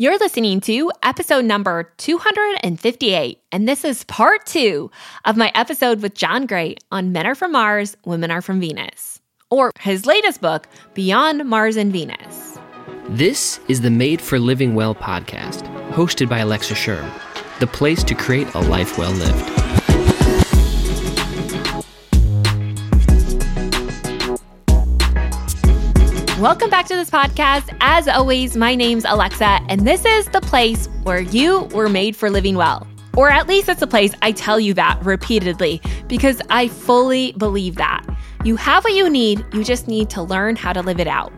You're listening to episode number 258, and this is part two of my episode with John Gray on Men Are From Mars, Women Are From Venus, or his latest book, Beyond Mars and Venus. This is the Made for Living Well podcast, hosted by Alexa Schirm, the place to create a life well lived. Welcome back to this podcast. As always, my name's Alexa, and this is the place where you were made for living well. Or at least it's a place I tell you that repeatedly because I fully believe that. You have what you need, you just need to learn how to live it out.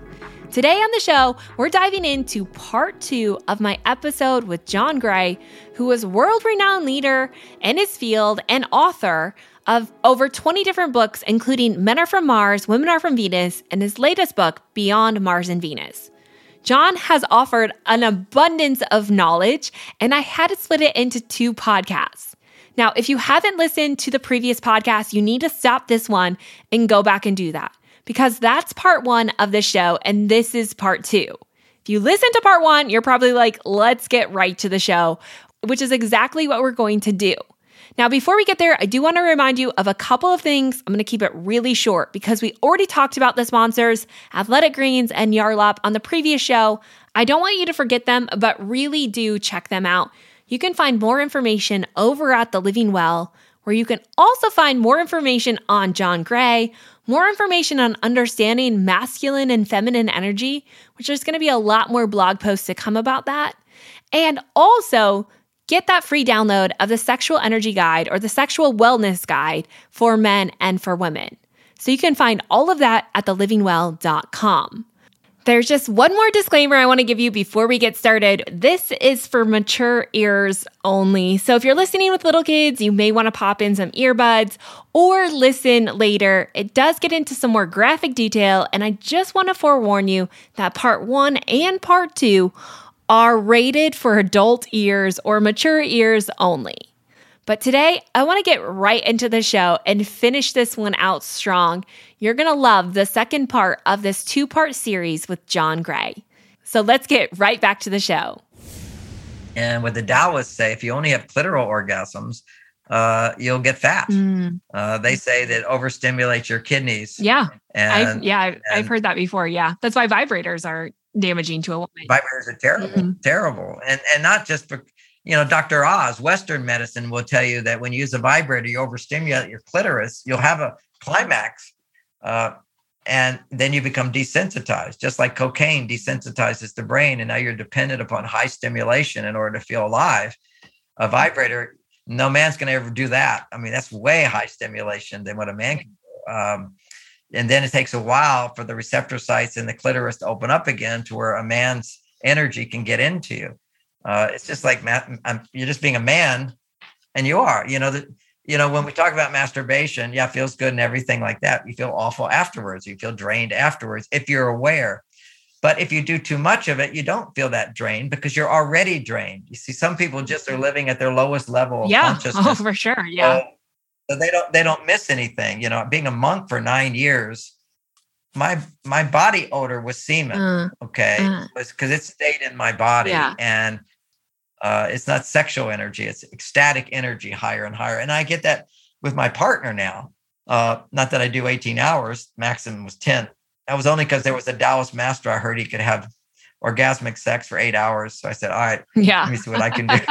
Today on the show, we're diving into part two of my episode with John Gray, who is world renowned leader in his field and author of over 20 different books, including Men Are From Mars, Women Are From Venus, and his latest book, Beyond Mars and Venus. John has offered an abundance of knowledge, and I had to split it into two podcasts. Now, if you haven't listened to the previous podcast, you need to stop this one and go back and do that because that's part one of the show, and this is part two. If you listen to part one, you're probably like, let's get right to the show, which is exactly what we're going to do. Now, before we get there, I do want to remind you of a couple of things. I'm going to keep it really short because we already talked about the sponsors, Athletic Greens and Yarlap, on the previous show. I don't want you to forget them, but really do check them out. You can find more information over at The Living Well, where you can also find more information on John Gray, more information on understanding masculine and feminine energy, which there's going to be a lot more blog posts to come about that. And also, Get that free download of the Sexual Energy Guide or the Sexual Wellness Guide for men and for women. So you can find all of that at thelivingwell.com. There's just one more disclaimer I want to give you before we get started. This is for mature ears only. So if you're listening with little kids, you may want to pop in some earbuds or listen later. It does get into some more graphic detail, and I just want to forewarn you that part one and part two are rated for adult ears or mature ears only. But today, I want to get right into the show and finish this one out strong. You're going to love the second part of this two part series with John Gray. So let's get right back to the show. And what the Taoists say, if you only have clitoral orgasms, uh, you'll get fat. Mm. Uh, they say that overstimulates your kidneys. Yeah. And, I've, yeah, I've, I've, heard that before. Yeah. That's why vibrators are damaging to a woman. Vibrators are terrible, mm-hmm. terrible. And and not just for you know, Dr. Oz, Western medicine will tell you that when you use a vibrator, you overstimulate your clitoris, you'll have a climax, uh, and then you become desensitized, just like cocaine desensitizes the brain. And now you're dependent upon high stimulation in order to feel alive. A vibrator, no man's going to ever do that. I mean, that's way high stimulation than what a man can do. Um, and then it takes a while for the receptor sites in the clitoris to open up again to where a man's energy can get into you. Uh, it's just like ma- you're just being a man, and you are. You know that. You know when we talk about masturbation, yeah, it feels good and everything like that. You feel awful afterwards. You feel drained afterwards if you're aware. But if you do too much of it, you don't feel that drained because you're already drained. You see, some people just are living at their lowest level of yeah. consciousness. Oh, for sure. Yeah. So so they don't they don't miss anything. You know, being a monk for nine years, my my body odor was semen. Uh, okay, because it stayed in my body, yeah. and uh, it's not sexual energy; it's ecstatic energy, higher and higher. And I get that with my partner now. Uh, not that I do 18 hours; maximum was 10. That was only because there was a Taoist master I heard he could have orgasmic sex for eight hours. So I said, "All right, yeah, let me see what I can do."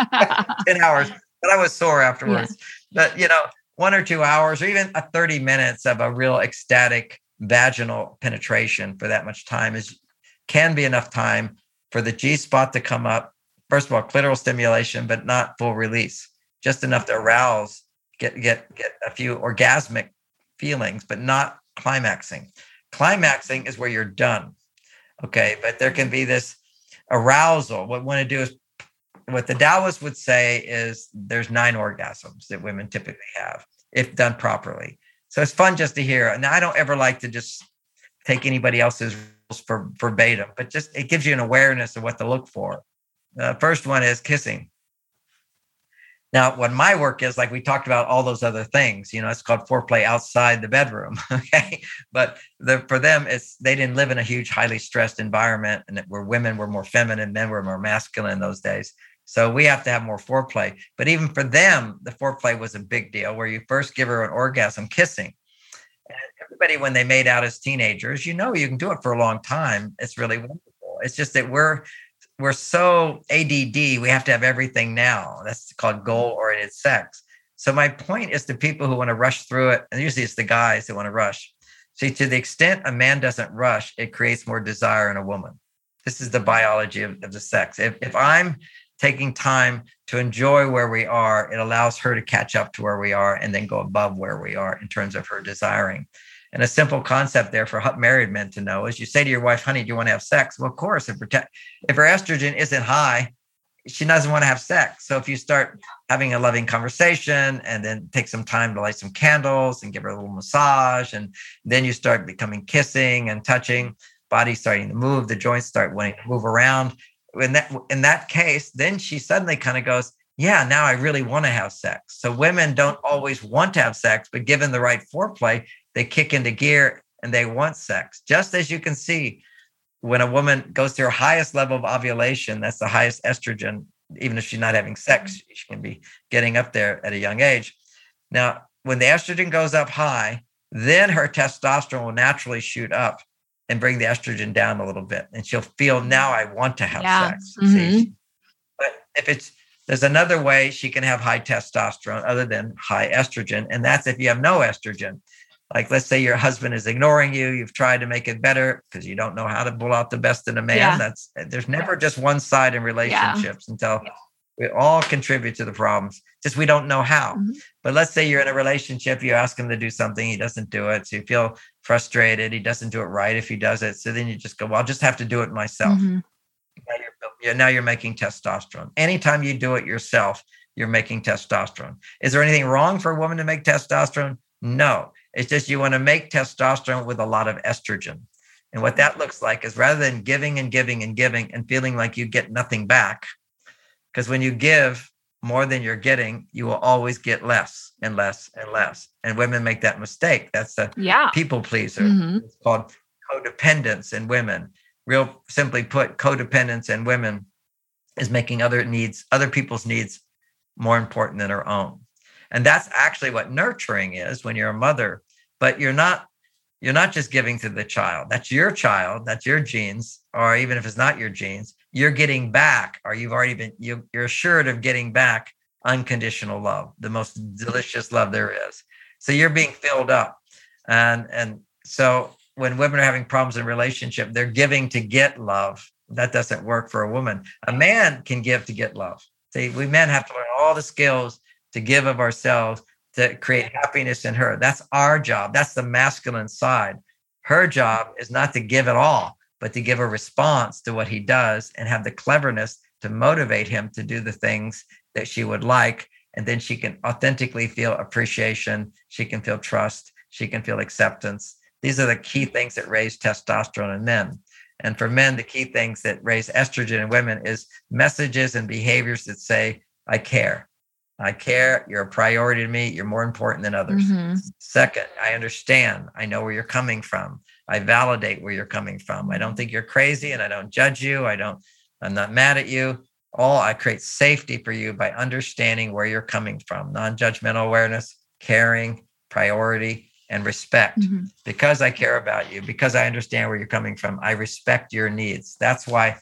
10 hours, but I was sore afterwards. Yeah. But you know, one or two hours or even a 30 minutes of a real ecstatic vaginal penetration for that much time is can be enough time for the G spot to come up. First of all, clitoral stimulation, but not full release, just enough to arouse, get get get a few orgasmic feelings, but not climaxing. Climaxing is where you're done. Okay, but there can be this arousal. What we want to do is what the Taoists would say is there's nine orgasms that women typically have if done properly. So it's fun just to hear. And I don't ever like to just take anybody else's rules for verbatim, but just it gives you an awareness of what to look for. The first one is kissing. Now, what my work is, like we talked about all those other things, you know, it's called foreplay outside the bedroom. Okay. But the, for them, it's they didn't live in a huge, highly stressed environment and where women were more feminine, men were more masculine in those days. So we have to have more foreplay. But even for them, the foreplay was a big deal where you first give her an orgasm kissing. And everybody, when they made out as teenagers, you know, you can do it for a long time. It's really wonderful. It's just that we're we're so ADD, we have to have everything now. That's called mm-hmm. goal oriented sex. So my point is to people who want to rush through it, and usually it's the guys who want to rush. See, to the extent a man doesn't rush, it creates more desire in a woman. This is the biology of, of the sex. If, if I'm taking time to enjoy where we are, it allows her to catch up to where we are and then go above where we are in terms of her desiring. And a simple concept there for married men to know is you say to your wife, honey, do you want to have sex? Well, of course, if, if her estrogen isn't high, she doesn't want to have sex. So if you start having a loving conversation and then take some time to light some candles and give her a little massage, and then you start becoming kissing and touching, body starting to move, the joints start wanting to move around. In that in that case, then she suddenly kind of goes, yeah, now I really want to have sex. So women don't always want to have sex, but given the right foreplay, they kick into gear and they want sex. Just as you can see, when a woman goes to her highest level of ovulation, that's the highest estrogen, even if she's not having sex, mm-hmm. she can be getting up there at a young age. Now, when the estrogen goes up high, then her testosterone will naturally shoot up and bring the estrogen down a little bit. And she'll feel now I want to have yeah. sex. Mm-hmm. But if it's there's another way she can have high testosterone other than high estrogen, and that's if you have no estrogen like let's say your husband is ignoring you you've tried to make it better because you don't know how to pull out the best in a man yeah. that's there's never just one side in relationships yeah. until we all contribute to the problems just we don't know how mm-hmm. but let's say you're in a relationship you ask him to do something he doesn't do it so you feel frustrated he doesn't do it right if he does it so then you just go well i'll just have to do it myself mm-hmm. now, you're, now you're making testosterone anytime you do it yourself you're making testosterone is there anything wrong for a woman to make testosterone no it's just you want to make testosterone with a lot of estrogen. And what that looks like is rather than giving and giving and giving and feeling like you get nothing back, because when you give more than you're getting, you will always get less and less and less. And women make that mistake. That's the yeah. people pleaser. Mm-hmm. It's called codependence in women. Real simply put, codependence in women is making other needs, other people's needs more important than our own. And that's actually what nurturing is when you're a mother, but you're not you're not just giving to the child. That's your child, that's your genes, or even if it's not your genes, you're getting back, or you've already been you, you're assured of getting back unconditional love, the most delicious love there is. So you're being filled up. And and so when women are having problems in relationship, they're giving to get love. That doesn't work for a woman. A man can give to get love. See, we men have to learn all the skills to give of ourselves to create happiness in her. That's our job. That's the masculine side. Her job is not to give at all, but to give a response to what he does and have the cleverness to motivate him to do the things that she would like. And then she can authentically feel appreciation. She can feel trust. She can feel acceptance. These are the key things that raise testosterone in men. And for men, the key things that raise estrogen in women is messages and behaviors that say, I care. I care. You're a priority to me. You're more important than others. Mm-hmm. Second, I understand. I know where you're coming from. I validate where you're coming from. I don't think you're crazy and I don't judge you. I don't, I'm not mad at you. All I create safety for you by understanding where you're coming from, non judgmental awareness, caring, priority, and respect. Mm-hmm. Because I care about you, because I understand where you're coming from, I respect your needs. That's why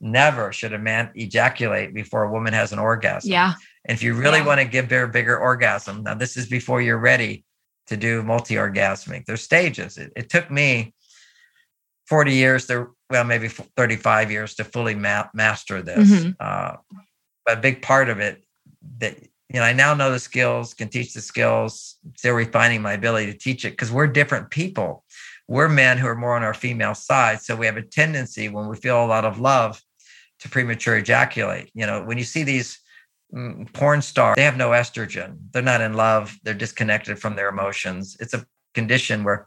never should a man ejaculate before a woman has an orgasm. Yeah. And if you really yeah. want to give their bigger orgasm, now this is before you're ready to do multi-orgasmic. There's stages. It, it took me 40 years to, well, maybe 35 years to fully ma- master this. Mm-hmm. Uh, but a big part of it that you know, I now know the skills, can teach the skills, still refining my ability to teach it because we're different people. We're men who are more on our female side. So we have a tendency when we feel a lot of love to premature ejaculate. You know, when you see these porn star, they have no estrogen. They're not in love. They're disconnected from their emotions. It's a condition where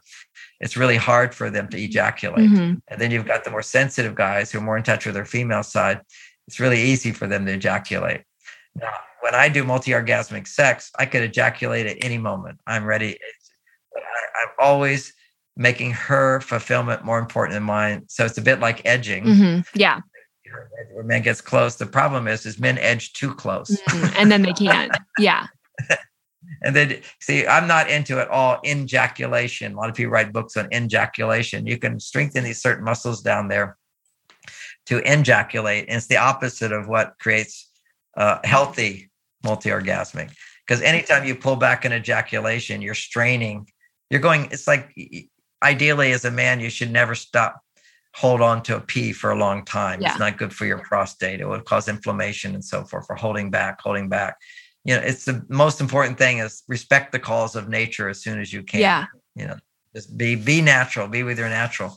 it's really hard for them to ejaculate. Mm-hmm. And then you've got the more sensitive guys who are more in touch with their female side. It's really easy for them to ejaculate. Now, when I do multi-orgasmic sex, I could ejaculate at any moment. I'm ready. I, I'm always making her fulfillment more important than mine. So it's a bit like edging. Mhm. Yeah. Where men gets close. The problem is, is men edge too close. Mhm. And then they can't. Yeah. And then see, I'm not into it all ejaculation. A lot of people write books on ejaculation. You can strengthen these certain muscles down there to ejaculate. And it's the opposite of what creates uh, healthy multi-orgasmic. Because anytime you pull back an ejaculation, you're straining. You're going, it's like ideally as a man, you should never stop hold on to a pee for a long time. Yeah. It's not good for your prostate. It would cause inflammation and so forth for holding back, holding back. You know, it's the most important thing is respect the calls of nature as soon as you can. Yeah. You know, just be be natural, be with your natural.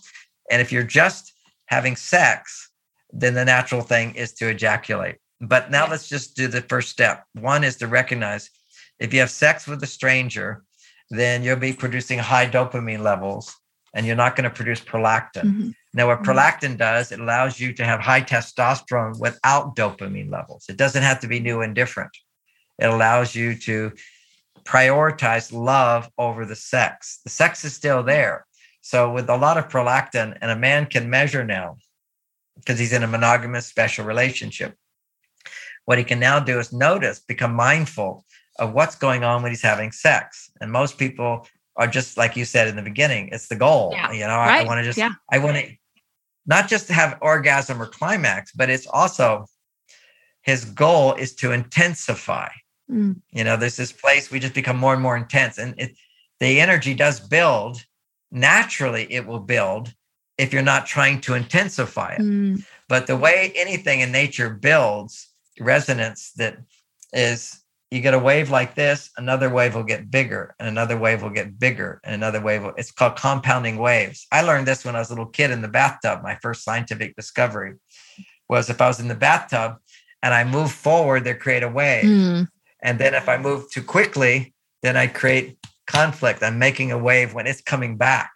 And if you're just having sex, then the natural thing is to ejaculate. But now Yeah. let's just do the first step. One is to recognize if you have sex with a stranger, then you'll be producing high dopamine levels and you're not going to produce prolactin. Mhm. Now, what Mhm. prolactin does, it allows you to have high testosterone without dopamine levels. It doesn't have to be new and different. It allows you to prioritize love over the sex. The sex is still there. So, with a lot of prolactin, and a man can measure now because he's in a monogamous special relationship, what he can now do is notice, become mindful of what's going on when he's having sex. And most people are just like you said in the beginning, it's the goal. Yeah. You know, I, Right. want to just Yeah. I want to not just to have orgasm or climax, but it's also his goal is to intensify. Mm. You know, there's this place we just become more and more intense, and it, the energy does build. Naturally, it will build if you're not trying to intensify it. Mm. But the way anything in nature builds resonance, that is, you get a wave like this, another wave will get bigger, and another wave will get bigger, and another wave. Will, it's called compounding waves. I learned this when I was a little kid in the bathtub. My first scientific discovery was if I was in the bathtub and I move forward, they create a wave. Mm. And then if I move too quickly, then I create conflict. I'm making a wave when it's coming back.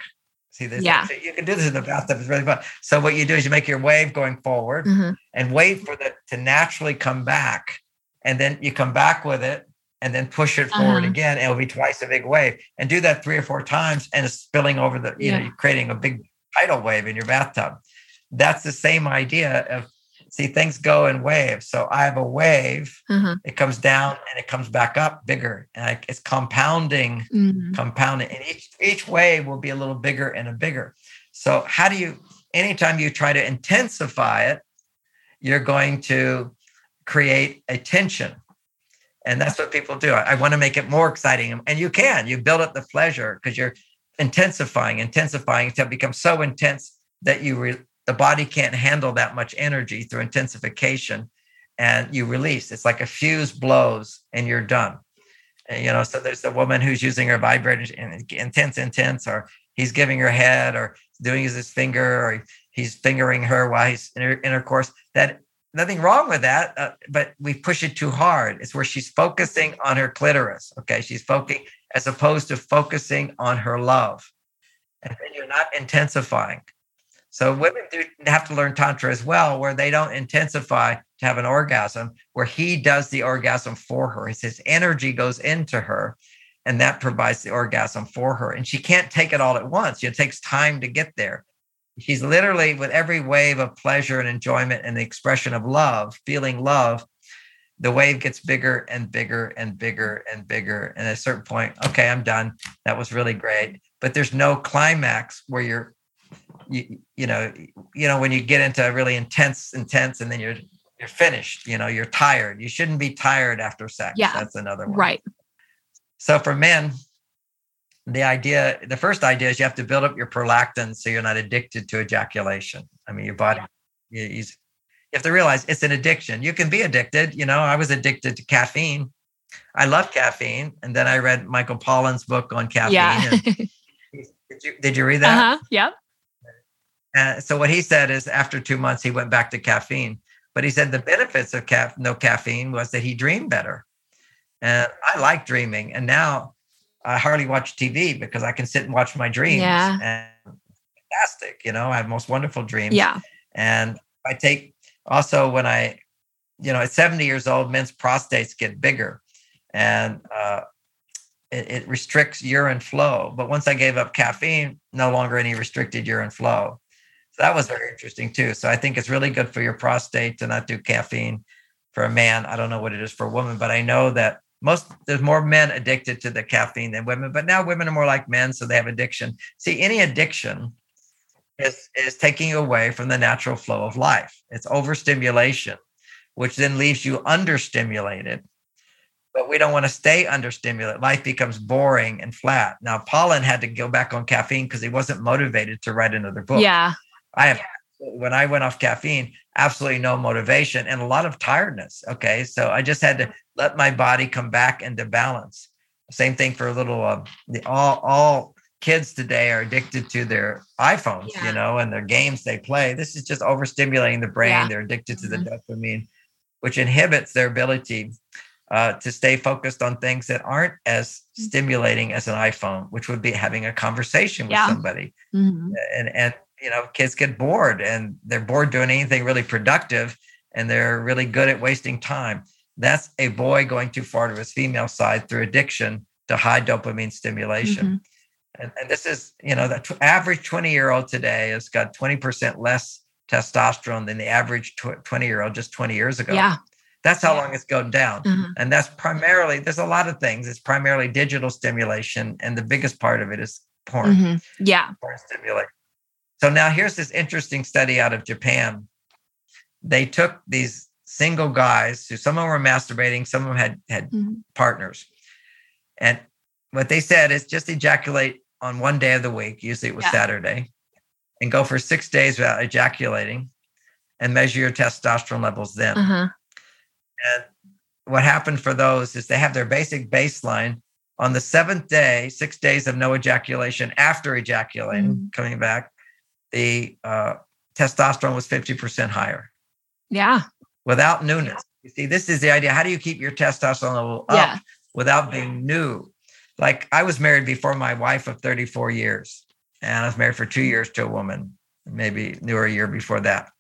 See this? Yeah. You can do this in the bathtub. It's really fun. So what you do is you make your wave going forward Mhm. and wait for it to naturally come back. And then you come back with it and then push it forward Uh-huh. again. It'll be twice a big wave. And do that three or four times and it's spilling over the, you know, Yeah. you're creating a big tidal wave in your bathtub. That's the same idea of see things go in waves. So I have a wave Uh-huh. it comes down and it comes back up bigger and I- it's compounding Mm. compounding and each each wave will be a little bigger and a bigger so how do you anytime you try to intensify it you're going to create a tension. And that's what people do. I, I want to make it more exciting and you can you build up the pleasure because you're intensifying intensifying until it becomes so intense that you re- the body can't handle that much energy through intensification and you release. It's like a fuse blows and you're done. And, you know so there's the woman who's using her vibrator and intense intense or he's giving her head or doing his finger or he's fingering her while he's in intercourse. That nothing wrong with that uh, but we push it too hard it's where she's focusing on her clitoris okay she's focusing as opposed to focusing on her love and then you're not intensifying so women do have to learn tantra as well, where they don't intensify to have an orgasm, where he does the orgasm for her. His energy goes into her, and that provides the orgasm for her. And she can't take it all at once. It takes time to get there. She's literally with every wave of pleasure and enjoyment and the expression of love, feeling love, the wave gets bigger and bigger and bigger and bigger. And at a certain point, okay, I'm done. That was really great. But there's no climax where you're you, you know you know when you get into really intense intense and then you're you're finished you know you're tired you shouldn't be tired after sex Yeah. that's another one Right. so for men the idea the first idea is you have to build up your prolactin so you're not addicted to ejaculation i mean your body you, you you have to realize it's an addiction you can be addicted you know i was addicted to caffeine i love caffeine and then i read michael pollan's book on caffeine Yeah. did you did you read that uh-huh. Yep. uh, so what he said is after two months he went back to caffeine but he said the benefits of caf- no caffeine was that he dreamed better and i like dreaming and now i hardly watch tv because i can sit and watch my dreams Yeah. and fantastic you know i have most wonderful dreams Yeah. and i take also when i you know, at 70 years old, men's prostates get bigger and uh, it, it, restricts urine flow. But once I gave up caffeine, no longer any restricted urine flow. So that was very interesting too. So I think it's really good for your prostate to not do caffeine for a man. I don't know what it is for a woman, but I know that most there's more men addicted to the caffeine than women. But now women are more like men, so they have addiction. See, any addiction is is taking away from the natural flow of life. It's overstimulation, which then leaves you understimulated. But we don't want to stay understimulated. Life becomes boring and flat. Now, Pollan had to go back on caffeine because he wasn't motivated to write another book. Yeah. I have when I went off caffeine, absolutely no motivation and a lot of tiredness. Okay. So I just had to let my body come back into balance. Same thing for a little uh, the all all kids today are addicted to their iPhones, yeah. you know, and their games they play. This is just overstimulating the brain. Yeah. They're addicted to mm-hmm. the dopamine, which inhibits their ability uh, to stay focused on things that aren't as mm-hmm. stimulating as an iPhone, which would be having a conversation with yeah. somebody. Mm-hmm. And and you know, kids get bored and they're bored doing anything really productive, and they're really good at wasting time. That's a boy going too far to his female side through addiction to high dopamine stimulation. Mm-hmm. And, and this is, you know, the t- average 20 year old today has got 20% less testosterone than the average 20 year old just 20 years ago. Yeah. That's how long it's gone down. Mm-hmm. And that's primarily, there's a lot of things. It's primarily digital stimulation. And the biggest part of it is porn. Mm-hmm. Yeah. Porn stimulation. So now here's this interesting study out of Japan. They took these single guys who some of them were masturbating, some of them had had mm-hmm. partners. And what they said is just ejaculate on one day of the week, usually it was yeah. Saturday, and go for six days without ejaculating and measure your testosterone levels then. Uh-huh. And what happened for those is they have their basic baseline on the seventh day, six days of no ejaculation after ejaculating, mm-hmm. coming back, the uh, testosterone was 50% higher. Yeah. Without newness. You see, this is the idea. How do you keep your testosterone level up yeah. without being new? like I was married before my wife of 34 years, and I was married for two years to a woman, maybe knew her a year before that.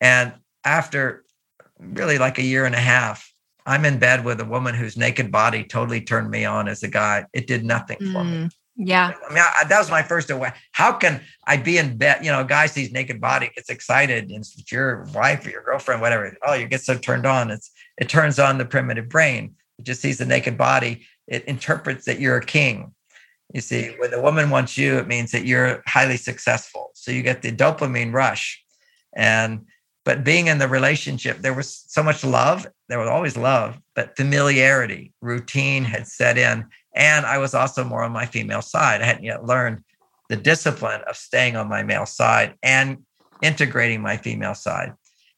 And after really like a year and a half, I'm in bed with a woman whose naked body totally turned me on as a guy. It did nothing mm, for me. Yeah. I mean, I, that was my first away. How can I be in bed? You know, a guy sees naked body, gets excited, and it's your wife or your girlfriend, whatever. Oh, you get so turned on. It's it turns on the primitive brain. It just sees the naked body it interprets that you're a king. You see, when the woman wants you, it means that you're highly successful. So you get the dopamine rush. And but being in the relationship, there was so much love. There was always love, but familiarity, routine had set in. And I was also more on my female side. I hadn't yet learned the discipline of staying on my male side and integrating my female side.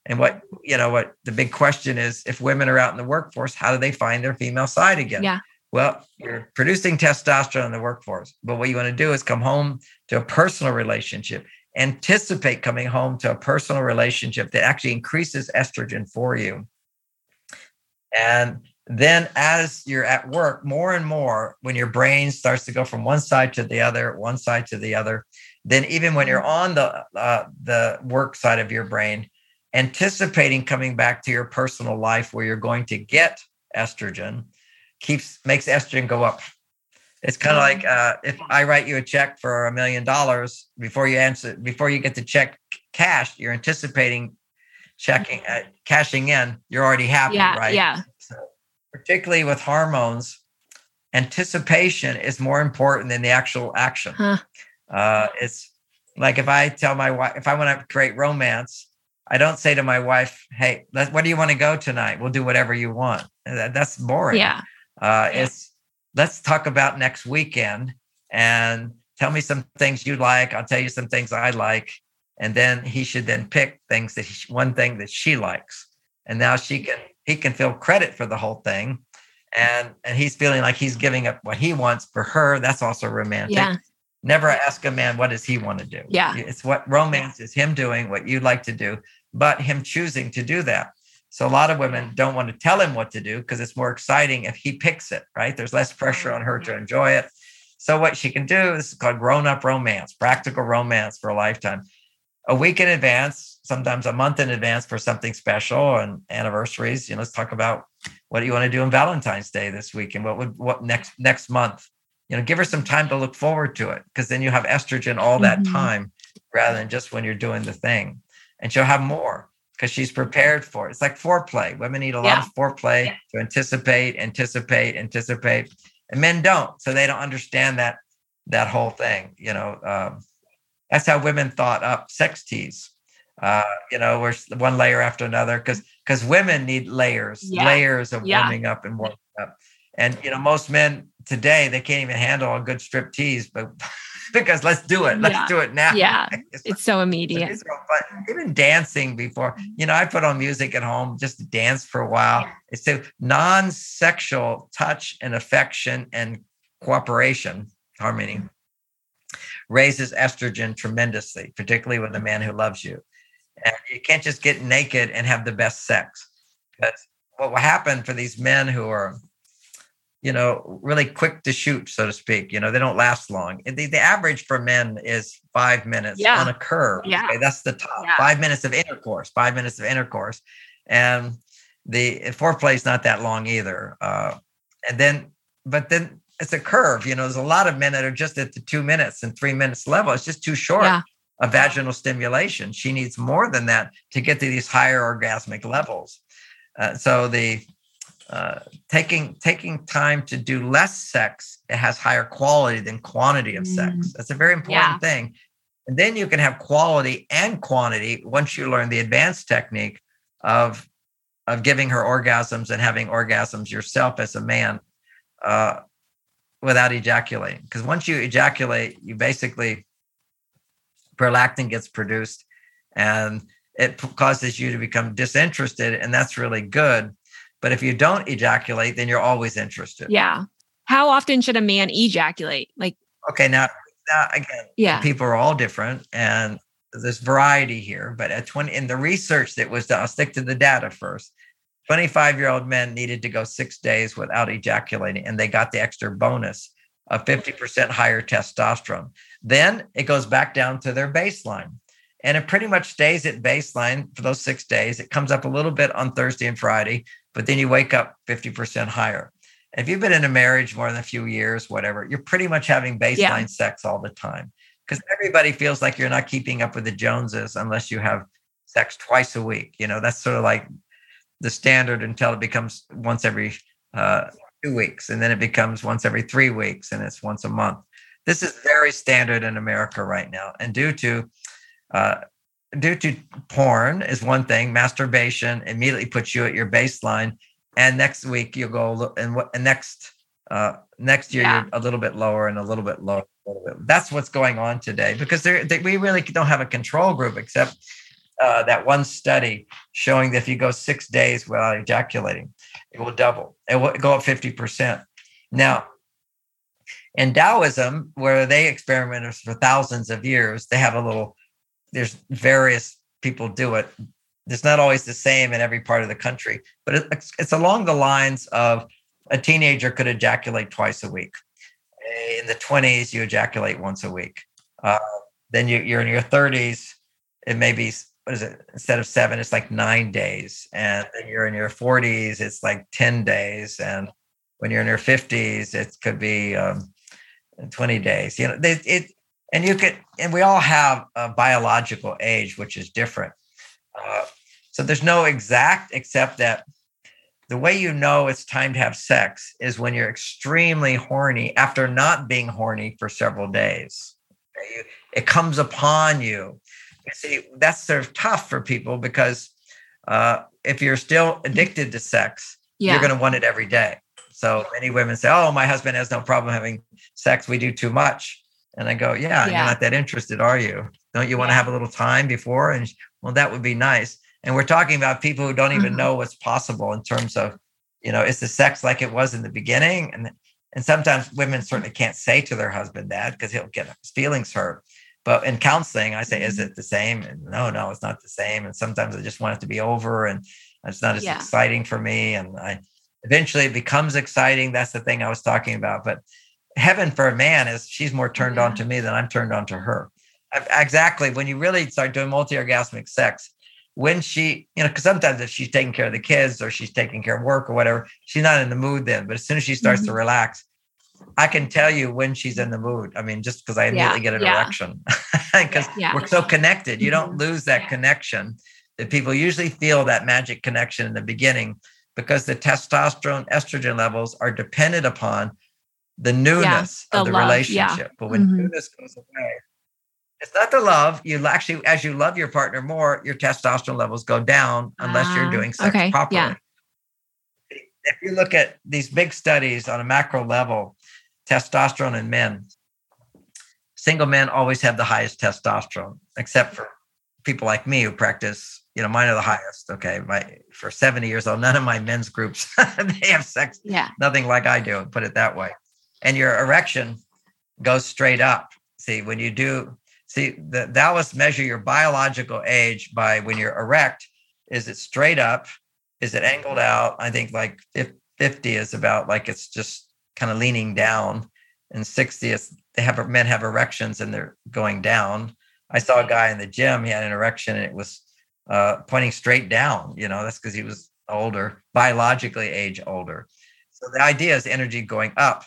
And what, you know, what the big question is if women are out in the workforce, how do they find their female side again? Yeah. Well, you're producing testosterone in the workforce, but what you want to do is come home to a personal relationship. Anticipate coming home to a personal relationship that actually increases estrogen for you. And then as you're at work, more and more, when your brain starts to go from one side to the other, one side to the other, then even when you're on the uh, the work side of your brain, anticipating coming back to your personal life where you're going to get estrogen, keeps makes estrogen go up. It's kind of like uh, if I write you a check for a million dollars before you answer before you get the check cashed, you're anticipating checking uh, cashing in. You're already happy, yeah, right? Yeah. Particularly with hormones, anticipation is more important than the actual action. Huh. Uh, it's like if I tell my wife if I want to create romance, I don't say to my wife, "Hey, what do you want to go tonight? We'll do whatever you want." That, that's boring. Yeah. Uh, yeah. It's let's talk about next weekend and tell me some things you like. I'll tell you some things I like, and then he should then pick things that he, one thing that she likes, and now she can he can feel credit for the whole thing, and and he's feeling like he's giving up what he wants for her. That's also romantic. Yeah. Never ask a man what does he want to do. Yeah. It's what romance is him doing what you'd like to do, but him choosing to do that. So a lot of women don't want to tell him what to do because it's more exciting if he picks it, right? There's less pressure mm-hmm. on her to enjoy it. So what she can do is called grown-up romance, practical romance for a lifetime. A week in advance, sometimes a month in advance for something special and anniversaries. You know, let's talk about what do you want to do on Valentine's Day this week and what would what next next month. You know, give her some time to look forward to it because then you have estrogen all that mm-hmm. time rather than just when you're doing the thing. And she'll have more because she's prepared for it. It's like foreplay. Women need a lot of foreplay yeah. to anticipate, anticipate, anticipate, and men don't. So they don't understand that that whole thing. You know, um, that's how women thought up sex tease. Uh, you know, where one layer after another, because because women need layers, yeah. layers of yeah. warming up and warming up. And you know, most men today they can't even handle a good strip tease, but because let's do it, let's yeah. do it now. Yeah, it's, it's so immediate. It's so even dancing before, you know, I put on music at home just to dance for a while. It's to non-sexual touch and affection and cooperation, harmony raises estrogen tremendously, particularly with a man who loves you. And you can't just get naked and have the best sex. Because what will happen for these men who are, you know, really quick to shoot, so to speak, you know, they don't last long. The, the average for men is five minutes yeah. on a curve. Yeah. Okay, that's the top. Yeah. Five minutes of intercourse, five minutes of intercourse. And the foreplay is not that long either. Uh, and then, but then it's a curve. You know, there's a lot of men that are just at the two minutes and three minutes level. It's just too short. Yeah a vaginal stimulation. She needs more than that to get to these higher orgasmic levels. Uh, so the uh, taking taking time to do less sex it has higher quality than quantity of sex. Mm. That's a very important yeah. thing. And then you can have quality and quantity once you learn the advanced technique of of giving her orgasms and having orgasms yourself as a man uh, without ejaculating. Because once you ejaculate, you basically prolactin gets produced and it causes you to become disinterested and that's really good. But if you don't ejaculate then you're always interested. Yeah. How often should a man ejaculate? Like okay now, now again yeah. people are all different and there's variety here but at 20 in the research that was done i'll stick to the data first. 25 year old men needed to go six days without ejaculating and they got the extra bonus of 50% higher testosterone then it goes back down to their baseline. And it pretty much stays at baseline for those six days. It comes up a little bit on Thursday and Friday, but then you wake up 50% higher. If you've been in a marriage more than a few years, whatever, you're pretty much having baseline yeah. sex all the time because everybody feels like you're not keeping up with the Joneses unless you have sex twice a week. You know, that's sort of like the standard until it becomes once every uh, two weeks, and then it becomes once every three weeks, and it's once a month. This is very standard in America right now, and due to uh, due to porn is one thing. Masturbation immediately puts you at your baseline, and next week you'll go and what and next uh, next year yeah. you're a little bit lower and a little bit lower. Little bit. That's what's going on today because they, we really don't have a control group except uh, that one study showing that if you go six days without ejaculating, it will double. It will go up 50%. Now, in Taoism, where they experimented for thousands of years, they have a little, there's various people do it. It's not always the same in every part of the country, but it's, along the lines of a teenager could ejaculate twice a week. In the 20s, you ejaculate once a week. Uh, then you, you're in your 30s, it may be, what is it? Instead of seven, it's like nine days. And then you're in your 40s, it's like 10 days. And when you're in your 50s, it could be um, 20 days. You know, they, it, and you could, and we all have a biological age, which is different. Uh, so there's no exact, except that the way you know it's time to have sex is when you're extremely horny after not being horny for several days. It comes upon you. See, that's sort of tough for people because uh, if you're still addicted to sex, yeah. you're going to want it every day. So many women say, "Oh, my husband has no problem having sex. We do too much." And I go, "Yeah, yeah. you're not that interested, are you? Don't you want to have a little time before?" And well, that would be nice. And we're talking about people who don't even mm-hmm. know what's possible in terms of, you know, is the sex like it was in the beginning? And and sometimes women certainly can't say to their husband that because he'll get his feelings hurt. But in counseling, I say, is mm-hmm. it the same? And no, no, it's not the same. And sometimes I just want it to be over and it's not as yeah. exciting for me. And I eventually it becomes exciting. That's the thing I was talking about. But heaven for a man is she's more turned yeah. on to me than I'm turned on to her. exactly. When you really start doing multi-orgasmic sex, when she, you know, because sometimes if she's taking care of the kids or she's taking care of work or whatever, she's not in the mood then. But as soon as she starts mm-hmm. to relax, I can tell you when she's in the mood. I mean, just because I immediately yeah, get an yeah. erection because yeah, we're so connected. You don't mm-hmm. lose that connection that people usually feel that magic connection in the beginning because the testosterone estrogen levels are dependent upon the newness the of the love, relationship. But when mm-hmm. newness goes away, it's not the love. You actually, as you love your partner more, your testosterone levels go down unless uh, you're ah, doing sex okay, properly. If you look at these big studies on a macro level, testosterone in men. Single men always have the highest testosterone, except for people like me who practice, you know, mine are the highest. Okay. My for 70 years old, none of my men's groups they have sex. Yeah. Nothing like I do, put it that way. And your erection goes straight up. See, when you do see the Taoists measure your biological age by when you're erect, is it straight up? Is it angled out? I think like 50 is about like it's just kind of leaning down. And 60 is they have men have erections and they're going down. I saw a guy in the gym, he had an erection and it was uh, pointing straight down. You know, that's because he was older, biologically age older. So the idea is energy going up.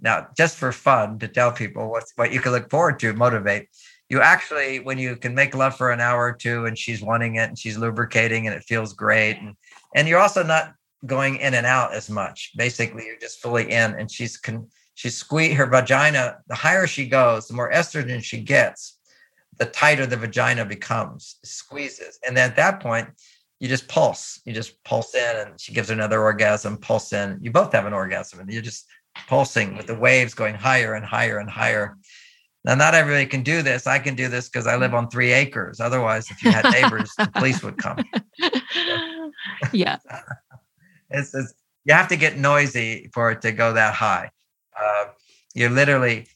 Now, just for fun to tell people what's what you can look forward to, motivate. You actually, when you can make love for an hour or two and she's wanting it and she's lubricating and it feels great. And and you're also not going in and out as much. Basically, you're just fully in, and she's con- she's squeeze her vagina. The higher she goes, the more estrogen she gets, the tighter the vagina becomes, squeezes, and then at that point, you just pulse. You just pulse in, and she gives another orgasm. Pulse in. You both have an orgasm, and you're just pulsing with the waves going higher and higher and higher. Now, not everybody can do this. I can do this because I live on three acres. Otherwise, if you had neighbors, the police would come. yeah. It's, it's, you have to get noisy for it to go that high. Uh, you're literally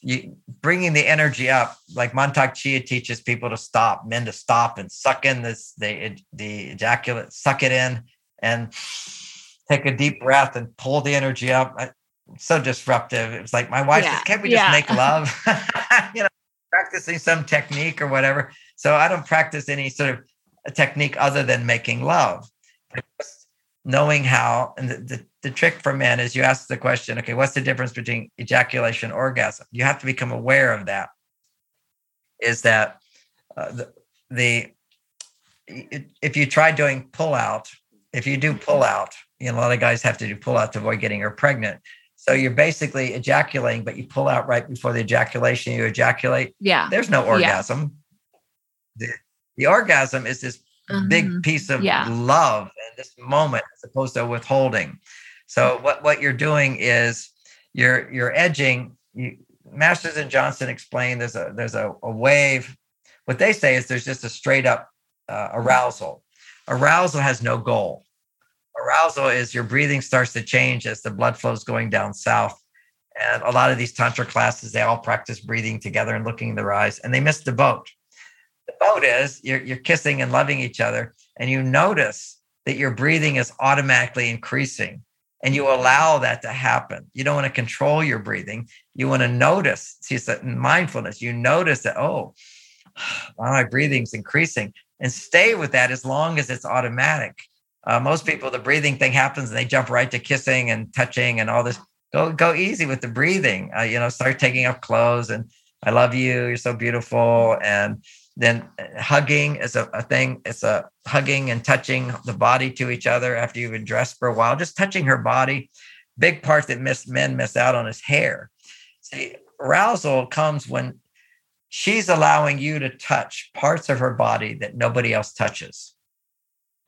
you bringing the energy up. Like Mantak Chia teaches people to stop, men to stop and suck in this the the ejaculate, suck it in, and take a deep breath and pull the energy up. so disruptive. It's like my wife yeah. says, "Can't we just yeah. make love?" you know, practicing some technique or whatever. So I don't practice any sort of uh, technique other than making love knowing how and the, the, the, trick for men is you ask the question okay what's the difference between ejaculation orgasm? You have to become aware of that. Is that uh, the, the if you try doing pull out if you do pull out you know a lot of guys have to do pull out to avoid getting her pregnant. So you're basically ejaculating but you pull out right before the ejaculation you ejaculate. Yeah. There's no orgasm. Yeah. the, the orgasm is this mm-hmm. big piece of yeah. love in this moment as opposed to withholding. So what what you're doing is you're you're edging. You, Masters and Johnson explain there's a there's a, a wave. What they say is there's just a straight up uh, arousal. Arousal has no goal. Arousal is your breathing starts to change as the blood flow is going down south. And a lot of these tantra classes, they all practice breathing together and looking in their eyes, and they miss the boat the boat is you're, you're kissing and loving each other and you notice that your breathing is automatically increasing and you allow that to happen. You don't want to control your breathing. You want to notice see it's mindfulness. You notice that oh my breathing's increasing and stay with that as long as it's automatic. Uh, most people the breathing thing happens and they jump right to kissing and touching and all this. Go go easy with the breathing. Uh, you know start taking off clothes and i love you you're so beautiful and then uh, hugging is a, a, thing. It's a hugging and touching the body to each other after you've been dressed for a while, just touching her body. Big part that miss, men miss out on is hair. See, arousal comes when she's allowing you to touch parts of her body that nobody else touches.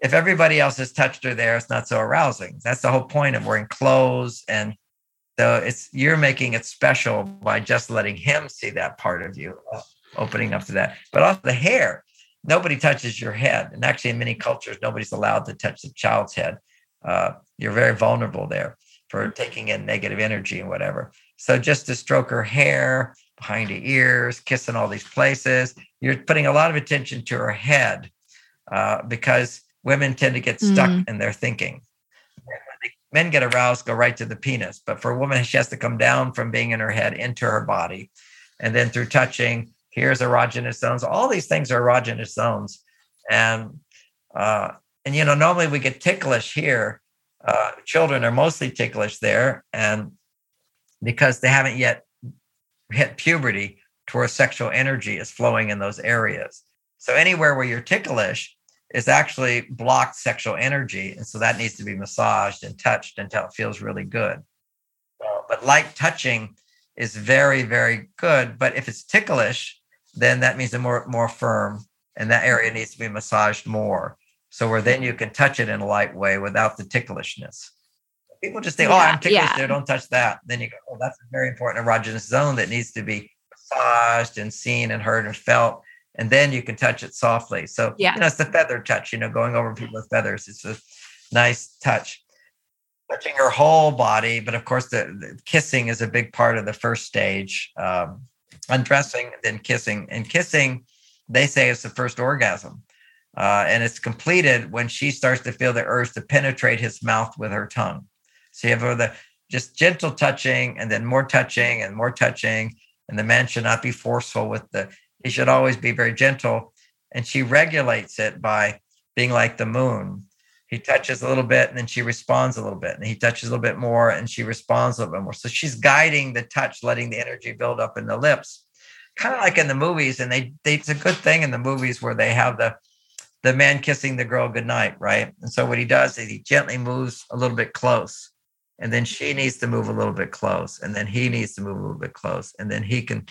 If everybody else has touched her there, it's not so arousing. That's the whole point of wearing clothes. And so it's you're making it special by just letting him see that part of you opening up to that. But also the hair, nobody touches your head. And actually, in many cultures, nobody's allowed to touch the child's head. Uh, you're very vulnerable there for mm-hmm. taking in negative energy and whatever. So just to stroke her hair, behind her ears, kissing all these places, you're putting a lot of attention to her head uh, because women tend to get stuck mm. in their thinking. Men get aroused, go right to the penis. But for a woman, she has to come down from being in her head into her body. And then through touching, Here's erogenous zones. All these things are erogenous zones, and uh, and you know normally we get ticklish here. Uh, children are mostly ticklish there, and because they haven't yet hit puberty, to where sexual energy is flowing in those areas. So anywhere where you're ticklish is actually blocked sexual energy, and so that needs to be massaged and touched until it feels really good. But light touching is very, very good. But if it's ticklish, then that means it's more more firm, and that area mm-hmm. needs to be massaged more. So where then you mm-hmm. can touch it in a light way without the ticklishness. People just think, "Oh, I'm ticklish yeah. there, don't touch that." Then you go, "Oh, that's a very important erogenous zone that needs to be massaged and seen and heard and felt." And then you can touch it softly. So yeah. you know, it's the feather touch. You know, going over mm-hmm. people with feathers. It's a nice touch touching her whole body. But of course, the, the, kissing is a big part of the first stage. Um, undressing, then kissing, and kissing, they say is the first orgasm, uh, and it's completed when she starts to feel the urge to penetrate his mouth with her tongue. So you have the just gentle touching, and then more touching, and more touching, and the man should not be forceful with the. He should always be very gentle, and she regulates it by being like the moon he touches a little bit and then she responds a little bit and he touches a little bit more and she responds a little bit more. So she's guiding the touch letting the energy build up in the lips kind of like in the movies. And they, they it's a good thing in the movies where they have the the man kissing the girl goodnight right? And so what he does is he gently moves a little bit close and then she needs to move a little bit close and then he needs to move a little bit close and then he can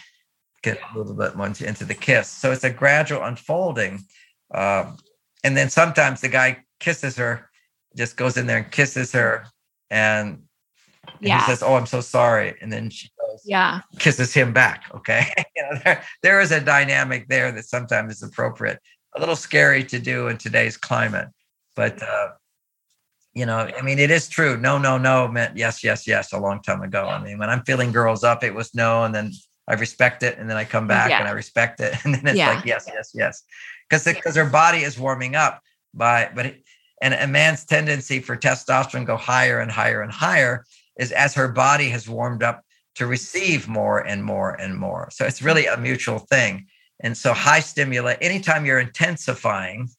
get a little bit more into the kiss. So it's a gradual unfolding um, and then sometimes the guy kisses her, just goes in there and kisses her, and, yeah. he says, "Oh, I'm so sorry," and then she goes, yeah, kisses him back. Okay, you know, there there is a dynamic there that sometimes is appropriate. A little scary to do in today's climate, but uh, you know, I mean, it is true. No, no, no meant yes, yes, yes a long time ago. I mean, when I'm feeling girls up, it was no, and then I respect it, and then I come back yeah. and I respect it, and then it's yeah. like yes, yes, yes, because because her body is warming up by, but and a man's tendency for testosterone go higher and higher and higher is as her body has warmed up to receive more and more and more. So it's really a mutual thing. And so high stimulate, anytime you're intensifying,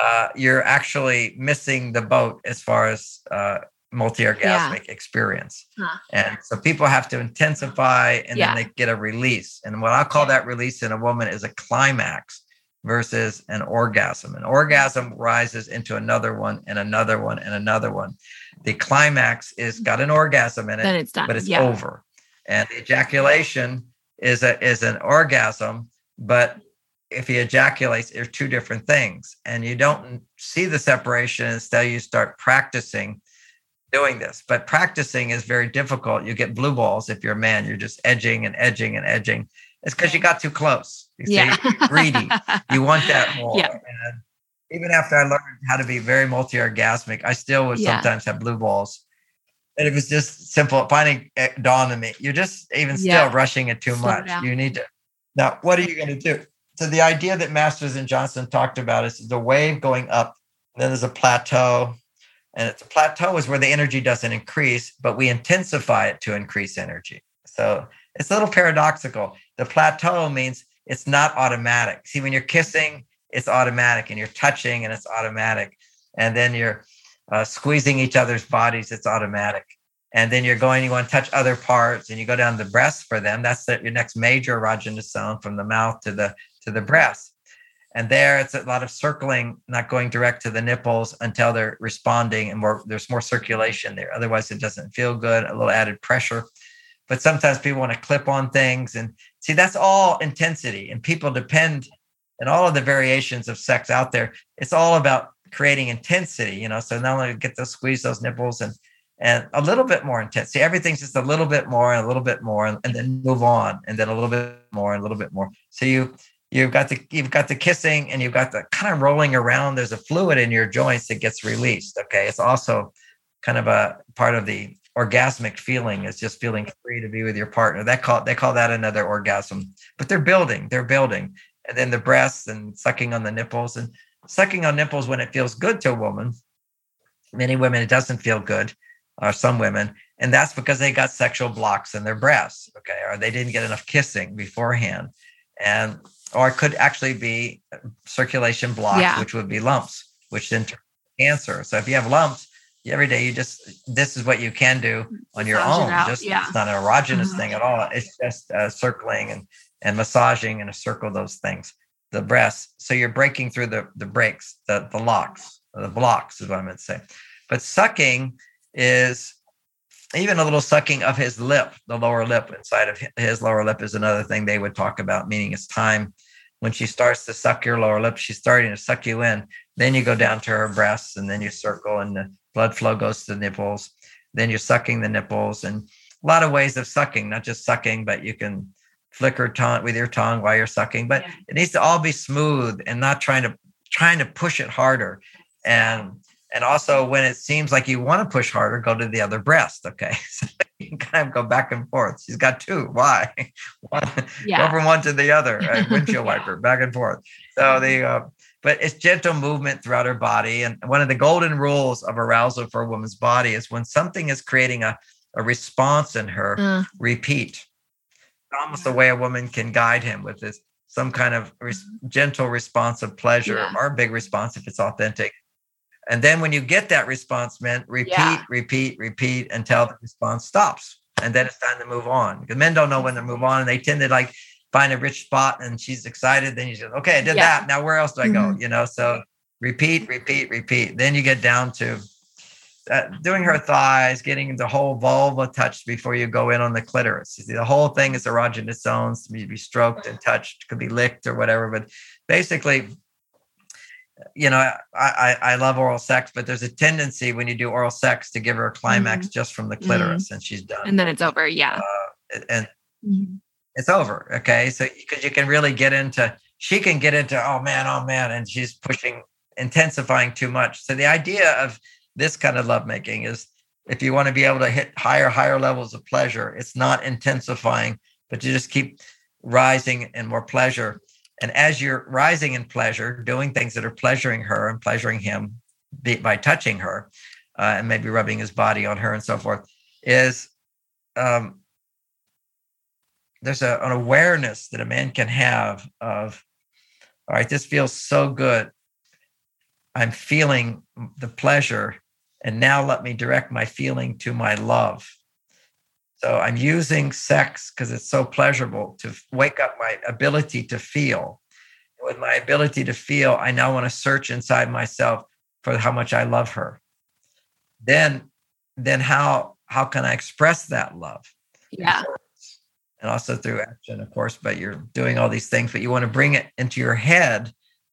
uh, you're actually missing the boat as far as uh, multi-orgasmic yeah. experience. Huh. And so people have to intensify and yeah. then they get a release. And what I call that release in a woman is a climax versus an orgasm. An orgasm rises into another one and another one and another one. The climax is got an orgasm in it, then it's done. but it's yeah. over. And the ejaculation is a is an orgasm, but if he ejaculates, they're two different things. And you don't see the separation until you start practicing doing this. But practicing is very difficult. You get blue balls if you're a man. You're just edging and edging and edging. It's because you got too close. You yeah. greedy. You want that more. Yeah. And even after I learned how to be very multi-orgasmic, I still would yeah. sometimes have blue balls. And it was just simple. Finally, dawned on me. You're just even still yeah. rushing it too Slow much. Down. You need to. Now, what are you going to do? So the idea that Masters and Johnson talked about is the wave going up. then there's a plateau, and it's a plateau is where the energy doesn't increase, but we intensify it to increase energy. So it's a little paradoxical. The plateau means it's not automatic. See, when you're kissing, it's automatic, and you're touching, and it's automatic. And then you're uh, squeezing each other's bodies, it's automatic. And then you're going, you want to touch other parts, and you go down the breast for them. That's the, your next major erogenous zone from the mouth to the to the breast. And there, it's a lot of circling, not going direct to the nipples until they're responding, and more there's more circulation there. Otherwise, it doesn't feel good. A little added pressure but sometimes people want to clip on things and see that's all intensity and people depend and all of the variations of sex out there it's all about creating intensity you know so not only get to squeeze those nipples and and a little bit more intensity everything's just a little bit more and a little bit more and, and then move on and then a little bit more and a little bit more. So you you've got the you've got the kissing and you've got the kind of rolling around there's a fluid in your joints that gets released okay? It's also kind of a part of the orgasmic feeling is just feeling free to be with your partner. That call they call that another orgasm. But they're building, they're building. And then the breasts and sucking on the nipples and sucking on nipples when it feels good to a woman. Many women it doesn't feel good, or some women, and that's because they got sexual blocks in their breasts, okay, or they didn't get enough kissing beforehand. and or it could actually be circulation blocks, Yeah. which would be lumps, which then turn cancer. So if you have lumps, every day you just this is what you can do on your Massage it own. out, Just yeah. it's not an erogenous Mhm. thing at all. It's just uh, circling and and massaging and a circle those things, the breasts. So you're breaking through the the breaks, the the locks, the blocks is what I meant to say. But sucking is even a little sucking of his lip, the lower lip inside of his lower lip is another thing they would talk about, meaning it's time when she starts to suck your lower lip, she's starting to suck you in. Then you go down to her breasts and then you circle and the blood flow goes to the nipples. Then you're sucking the nipples and a lot of ways of sucking, not just sucking, but you can flicker tongue with your tongue while you're sucking. But Yeah. it needs to all be smooth and not trying to trying to push it harder. And and also when it seems like you want to push harder, go to the other breast. Okay. So you can kind of go back and forth. She's got two. Why? One, go Yeah. from one to the other, a windshield wiper, back and forth. So the, uh, but it's gentle movement throughout her body. And one of the golden rules of arousal for a woman's body is when something is creating a, a response in her, Uh, repeat. Almost the way a woman can guide him with this some kind of res- gentle response of pleasure Yeah. or a big response if it's authentic. And then when you get that response, man, repeat, Yeah. repeat, repeat until the response stops. And then it's time to move on. Because men don't know when to move on and they tend to like find a rich spot and she's excited. Then you say, okay, I did Yeah. that. Now where else do I go? You know, so repeat, repeat, repeat. Then you get down to uh, doing her thighs, getting the whole vulva touched before you go in on the clitoris. You see, the whole thing is erogenous zones to be, stroked and touched, could be licked or whatever. But basically, you know, I, I I love oral sex, but there's a tendency when you do oral sex to give her a climax just from the clitoris, and she's done. and then it's over. Yeah. Uh, and Mhm. It's over. Okay. So because you can really get into, she can get into, oh man, oh man, and she's pushing, intensifying too much. So the idea of this kind of lovemaking is if you want to be able to hit higher, higher levels of pleasure, it's not intensifying, but you just keep rising in more pleasure. And as you're rising in pleasure, doing things that are pleasuring her and pleasuring him by touching her uh, and maybe rubbing his body on her and so forth, is um, there's a, an awareness that a man can have of, all right, this feels so good. I'm feeling the pleasure. And now let me direct my feeling to my love. So I'm using sex because it's so pleasurable to wake up my ability to feel. With my ability to feel, I now want to search inside myself for how much I love her. Then, then how how can I express that love? Yeah. And also through action, of course. But you're doing all these things, but you want to bring it into your head.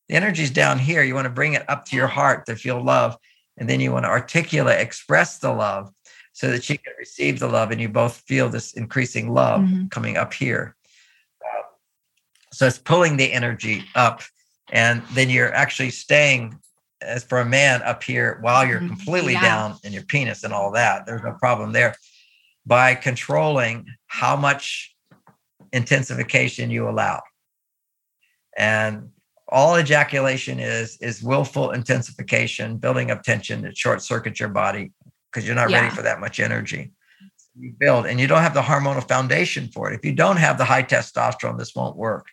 The energy's down here. You want to bring it up to your heart to feel love. And then you want to articulate, express the love so that she can receive the love and you both feel this increasing love Mhm. coming up here. Uh, so it's pulling the energy up. And then you're actually staying as for a man up here while you're Mhm. completely Yeah. down in your penis and all that. There's no problem there by controlling how much intensification you allow. And all ejaculation is is willful intensification, building up tension that short circuits your body because you're not Yeah. ready for that much energy. You build and you don't have the hormonal foundation for it. If you don't have the high testosterone, this won't work.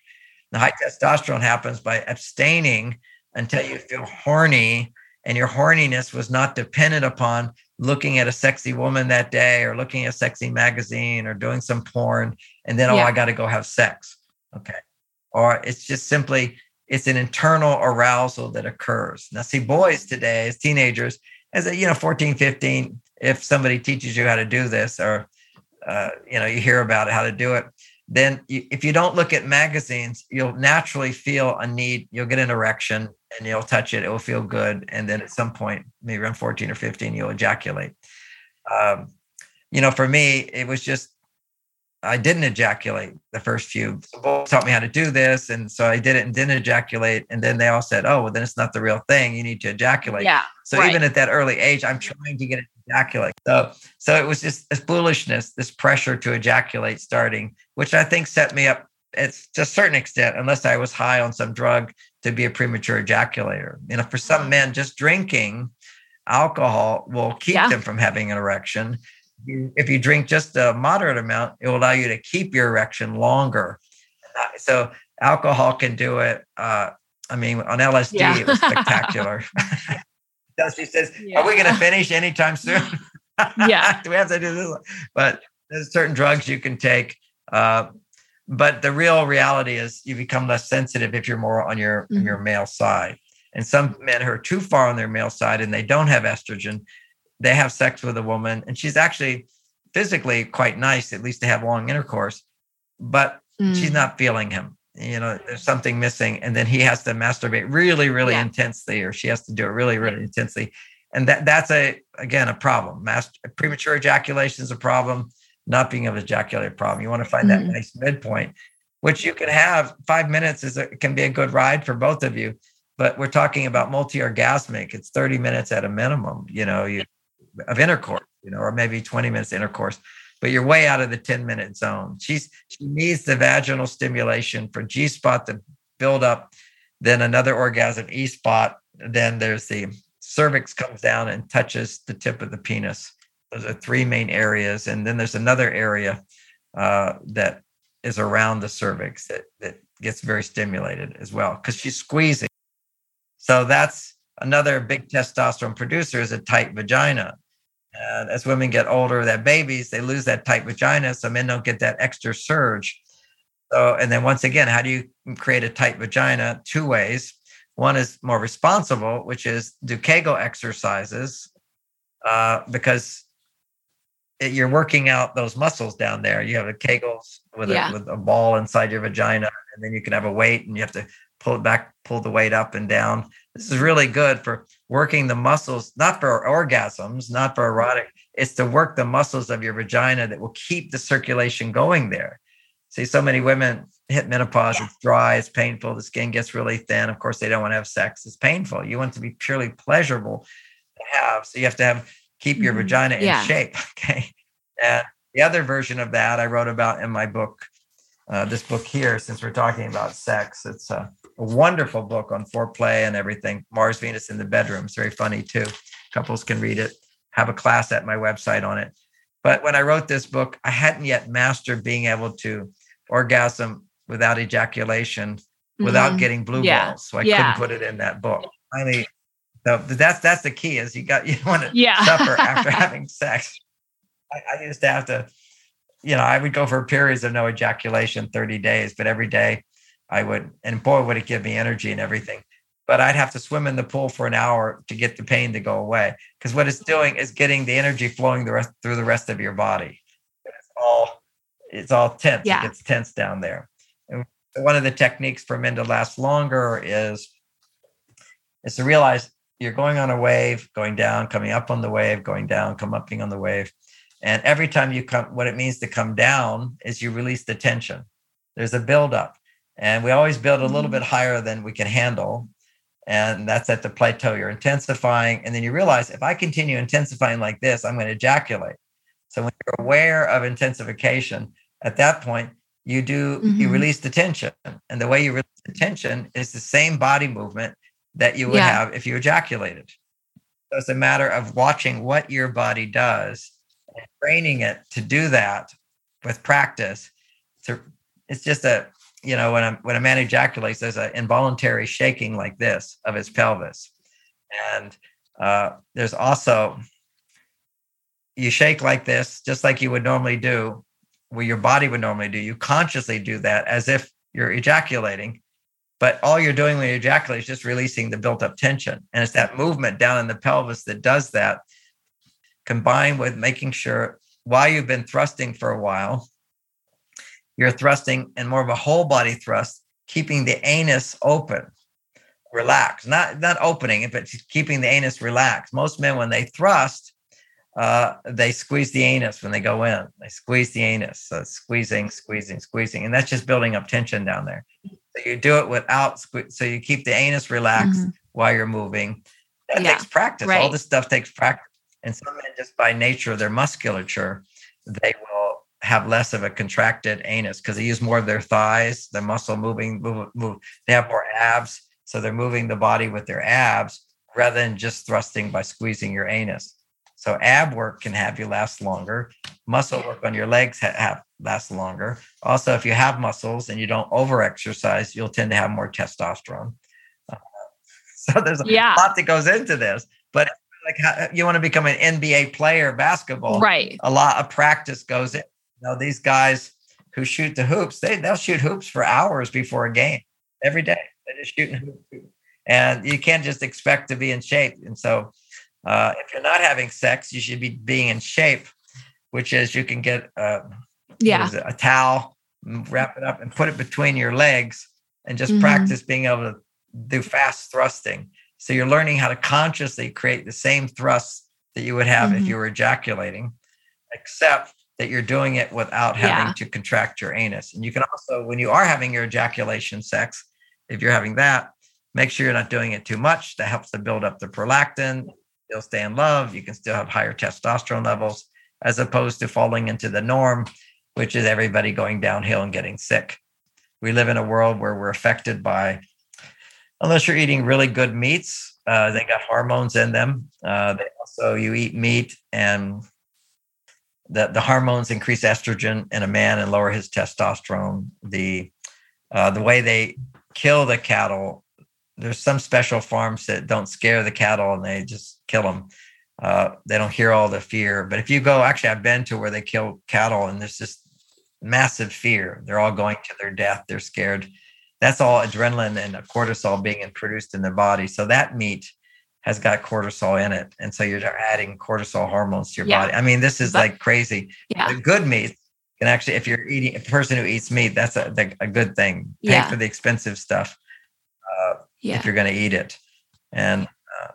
The high testosterone happens by abstaining until you feel horny and your horniness was not dependent upon looking at a sexy woman that day or looking at a sexy magazine or doing some porn and then oh Yeah. i got to go have sex. Okay. Or it's just simply it's an internal arousal that occurs. Now see boys today as teenagers as a you know 14 15 if somebody teaches you how to do this or uh, you know you hear about it how to do it then you, if you don't look at magazines you'll naturally feel a need you'll get an erection and you'll touch it it will feel good and then at some point maybe around 14 or 15 you'll ejaculate um, you know for me it was just i didn't ejaculate the first few both taught me how to do this and so i did it and didn't ejaculate and then they all said oh well then it's not the real thing you need to ejaculate Yeah. so right. even at that early age, I'm trying to get it ejaculate. So so it was just this foolishness, this pressure to ejaculate starting, which I think set me up it's to a certain extent, unless I was high on some drug to be a premature ejaculator. You know, for some men, just drinking alcohol will keep Yeah. them from having an erection. If you drink just a moderate amount, it will allow you to keep your erection longer. So Alcohol can do it. Uh, I mean, on LSD, yeah. it was spectacular. she says, yeah. "Are we going to finish anytime soon?" yeah, do we have to do this? But there's certain drugs you can take. Uh, but the real reality is you become less sensitive if you're more on your mm-hmm. on your male side. And some men who are too far on their male side and they don't have estrogen, they have sex with a woman, and she's actually physically quite nice, at least to have long intercourse, but mm. she's not feeling him. You know, there's something missing, and then he has to masturbate really, really yeah. intensely, or she has to do it really, really intensely, and that that's a again a problem. Master, premature ejaculation is a problem. Not being able to ejaculate a problem. You want to find mm. that nice midpoint, which you can have. Five minutes is a, can be a good ride for both of you, but we're talking about multi-orgasmic. It's 30 minutes at a minimum. You know, you of intercourse you know, or maybe 20 minutes intercourse, but you're way out of the 10 minute zone. She's she needs the vaginal stimulation for G spot to build up, then another orgasm E spot. Then there's the cervix comes down and touches the tip of the penis. Those are three main areas, and then there's another area uh, that is around the cervix that that gets very stimulated as well because she's squeezing. So that's another big testosterone producer is a tight vagina. And as women get older, that babies, they lose that tight vagina. So men don't get that extra surge. So, and then once again, how do you create a tight vagina? Two ways. One is more responsible, which is do Kegel exercises, uh, because it, you're working out those muscles down there. You have a Kegels with, yeah. a, with a ball inside your vagina, and then you can have a weight and you have to pull it back, pull the weight up and down. This is really good for working the muscles, not for orgasms, not for erotic. It's to work the muscles of your vagina that will keep the circulation going there. See, so many women hit menopause, yeah. it's dry, it's painful, the skin gets really thin. Of course, they don't want to have sex, it's painful. You want to be purely pleasurable to have. So you have to have keep your mm-hmm. vagina in yeah. shape. Okay. And the other version of that I wrote about in my book, uh, this book here, since we're talking about sex. It's uh, a wonderful book on foreplay and everything. Mars Venus in the bedroom. It's very funny too. Couples can read it. Have a class at my website on it. But when I wrote this book, I hadn't yet mastered being able to orgasm without ejaculation, mm-hmm. without getting blue yeah. balls. So I yeah. couldn't put it in that book. Finally, so that's that's the key is you got you want to yeah. suffer after having sex. I, I used to have to, you know, I would go for periods of no ejaculation, 30 days, but every day I would, and boy, would it give me energy and everything. But I'd have to swim in the pool for an hour to get the pain to go away. Because what it's mm-hmm. doing is getting the energy flowing the rest through the rest of your body. It's all it's all tense. Yeah. It gets tense down there. And one of the techniques for men to last longer is is to realize you're going on a wave, going down, coming up on the wave, going down, come up being on the wave. And every time you come, what it means to come down is you release the tension. There's a buildup. And we always build a little mm-hmm. bit higher than we can handle. And that's at the plateau. You're intensifying. And then you realize if I continue intensifying like this, I'm going to ejaculate. So when you're aware of intensification, at that point, you do mm-hmm. you release the tension. And the way you release the tension is the same body movement that you would yeah. have if you ejaculated. So it's a matter of watching what your body does and training it to do that with practice. To it's just a you know, when a, when a man ejaculates, there's an involuntary shaking like this of his pelvis. And uh, there's also, you shake like this, just like you would normally do, where your body would normally do. You consciously do that as if you're ejaculating. But all you're doing when you ejaculate is just releasing the built up tension. And it's that movement down in the pelvis that does that, combined with making sure while you've been thrusting for a while, you're thrusting and more of a whole body thrust, keeping the anus open, relaxed, not not opening it, but keeping the anus relaxed. Most men, when they thrust, uh, they squeeze the anus when they go in. They squeeze the anus, so squeezing, squeezing, squeezing, and that's just building up tension down there. So you do it without sque- so you keep the anus relaxed mm-hmm. while you're moving. That yeah, takes practice. Right. All this stuff takes practice. And some men, just by nature of their musculature, they will have less of a contracted anus because they use more of their thighs, their muscle moving, move, move. They have more abs, so they're moving the body with their abs rather than just thrusting by squeezing your anus. So ab work can have you last longer. Muscle work on your legs ha- have last longer. Also, if you have muscles and you don't over exercise, you'll tend to have more testosterone. Uh, so there's a Yeah. lot that goes into this. But like how, you want to become an NBA player, basketball, Right. a lot of practice goes in. You know, these guys who shoot the hoops, they they'll shoot hoops for hours before a game every day. They're just shooting hoops. And you can't just expect to be in shape. And so uh, if you're not having sex, you should be being in shape, which is you can get uh, Yeah. it, a towel, wrap it up, and put it between your legs, and just Mhm. practice being able to do fast thrusting. So you're learning how to consciously create the same thrusts that you would have if Mhm. you were ejaculating, except that you're doing it without having Yeah. to contract your anus. And you can also, when you are having your ejaculation sex, if you're having that, make sure you're not doing it too much. That helps to build up the prolactin. You'll stay in love. You can still have higher testosterone levels, as opposed to falling into the norm, which is everybody going downhill and getting sick. We live in a world where we're affected by, unless you're eating really good meats, uh, they got hormones in them. Uh, they also, you eat meat and the, the hormones increase estrogen in a man and lower his testosterone. The uh, the way they kill the cattle, there's some special farms that don't scare the cattle and they just kill them. Uh, they don't hear all the fear. But if you go, actually, I've been to where they kill cattle and there's just massive fear. They're all going to their death. They're scared. That's all adrenaline and cortisol being produced in their body. So that meat has got cortisol in it. And so you're adding cortisol hormones to your Yeah. body. I mean, this is But- like crazy. Yeah. The good meat can actually, if you're eating, a person who eats meat, that's a, a good thing. Pay Yeah. for the expensive stuff uh, if you're going to eat it. And uh,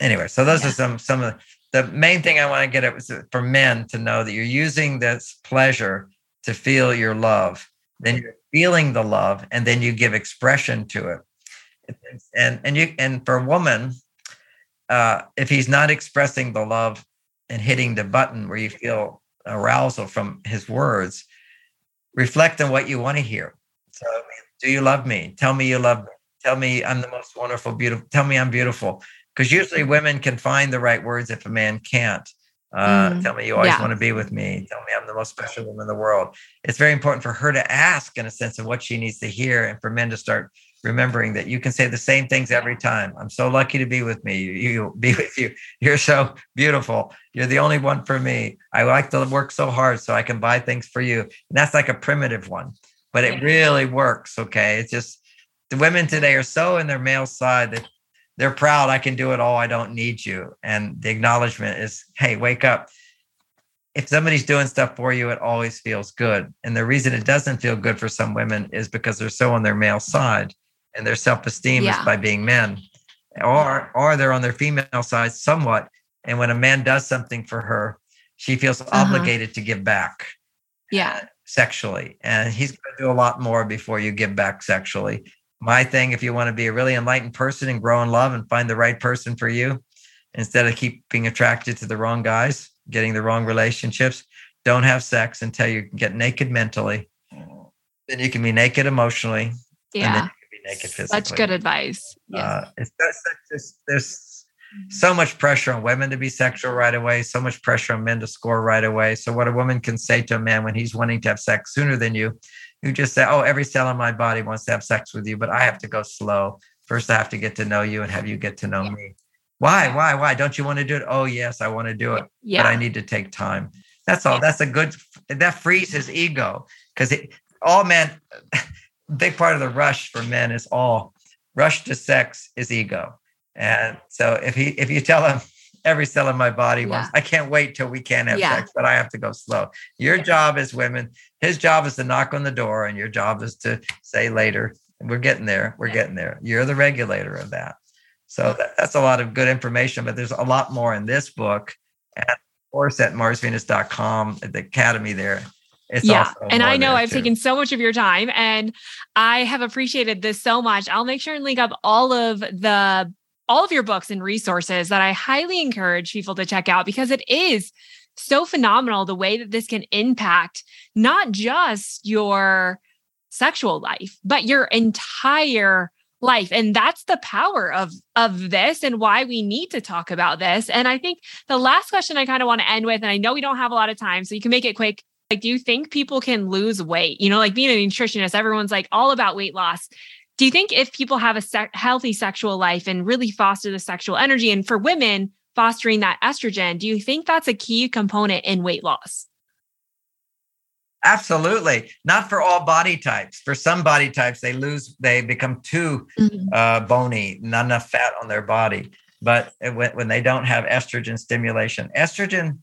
anyway, so those are some some of the, the main thing I want to get at was for men to know that you're using this pleasure to feel your love. Then you're feeling the love, and then you give expression to it. And and you and for a woman, uh, if he's not expressing the love and hitting the button where you feel arousal from his words, reflect on what you want to hear. So, do you love me? Tell me you love me. Tell me I'm the most wonderful, beautiful. Tell me I'm beautiful. Because usually women can find the right words if a man can't. Uh, Mm, tell me you always yeah. want to be with me. Tell me I'm the most special woman in the world. It's very important for her to ask in a sense of what she needs to hear and for men to start remembering that you can say the same things every time. I'm so lucky to be with me. You, you be with you. You're so beautiful. You're the only one for me. I like to work so hard so I can buy things for you. And that's like a primitive one, but it really works. Okay. It's just the women today are so in their male side that they're proud. I can do it all. I don't need you. And the acknowledgement is, hey, wake up. If somebody's doing stuff for you, it always feels good. And the reason it doesn't feel good for some women is because they're so on their male side and their self-esteem Yeah. is by being men. Or or they're on their female side somewhat. And when a man does something for her, she feels uh-huh. obligated to give back Yeah. Uh, sexually. And he's going to do a lot more before you give back sexually. My thing, if you want to be a really enlightened person and grow in love and find the right person for you, instead of keep being attracted to the wrong guys, getting the wrong relationships, don't have sex until you get naked mentally. Mm. Then you can be naked emotionally. Yeah. Be naked physically. Such good advice. Yes. Uh, it's, there's, there's, there's so much pressure on women to be sexual right away, so much pressure on men to score right away. So, what a woman can say to a man when he's wanting to have sex sooner than you, you just say, Oh, every cell in my body wants to have sex with you, but I have to go slow. First, I have to get to know you and have you get to know me. Why? Why? Why? Don't you want to do it? Oh, yes, I want to do it, yeah. but I need to take time. That's all. Yeah. That's a good, that frees his ego because all men, big part of the rush for men is all rush to sex is ego. And so if he if you tell him every cell in my body wants, I can't wait till we can have Yeah. sex, but I have to go slow. Your job is women, his job is to knock on the door, and your job is to say later. We're getting there. We're Yeah. getting there. You're the regulator of that. So that, that's a lot of good information, but there's a lot more in this book. And of course, at marsvenus.com, at the academy there. It's yeah. And I know I've too. taken so much of your time and I have appreciated this so much. I'll make sure and link up all of the all of your books and resources that I highly encourage people to check out because it is so phenomenal the way that this can impact not just your sexual life, but your entire life and that's the power of of this and why we need to talk about this and i think the last question i kind of want to end with and i know we don't have a lot of time so you can make it quick like do you think people can lose weight you know like being a nutritionist everyone's like all about weight loss do you think if people have a se- healthy sexual life and really foster the sexual energy and for women fostering that estrogen do you think that's a key component in weight loss Absolutely. Not for all body types. For some body types, they lose, they become too mm-hmm. uh, bony, not enough fat on their body. But when, when they don't have estrogen stimulation, estrogen,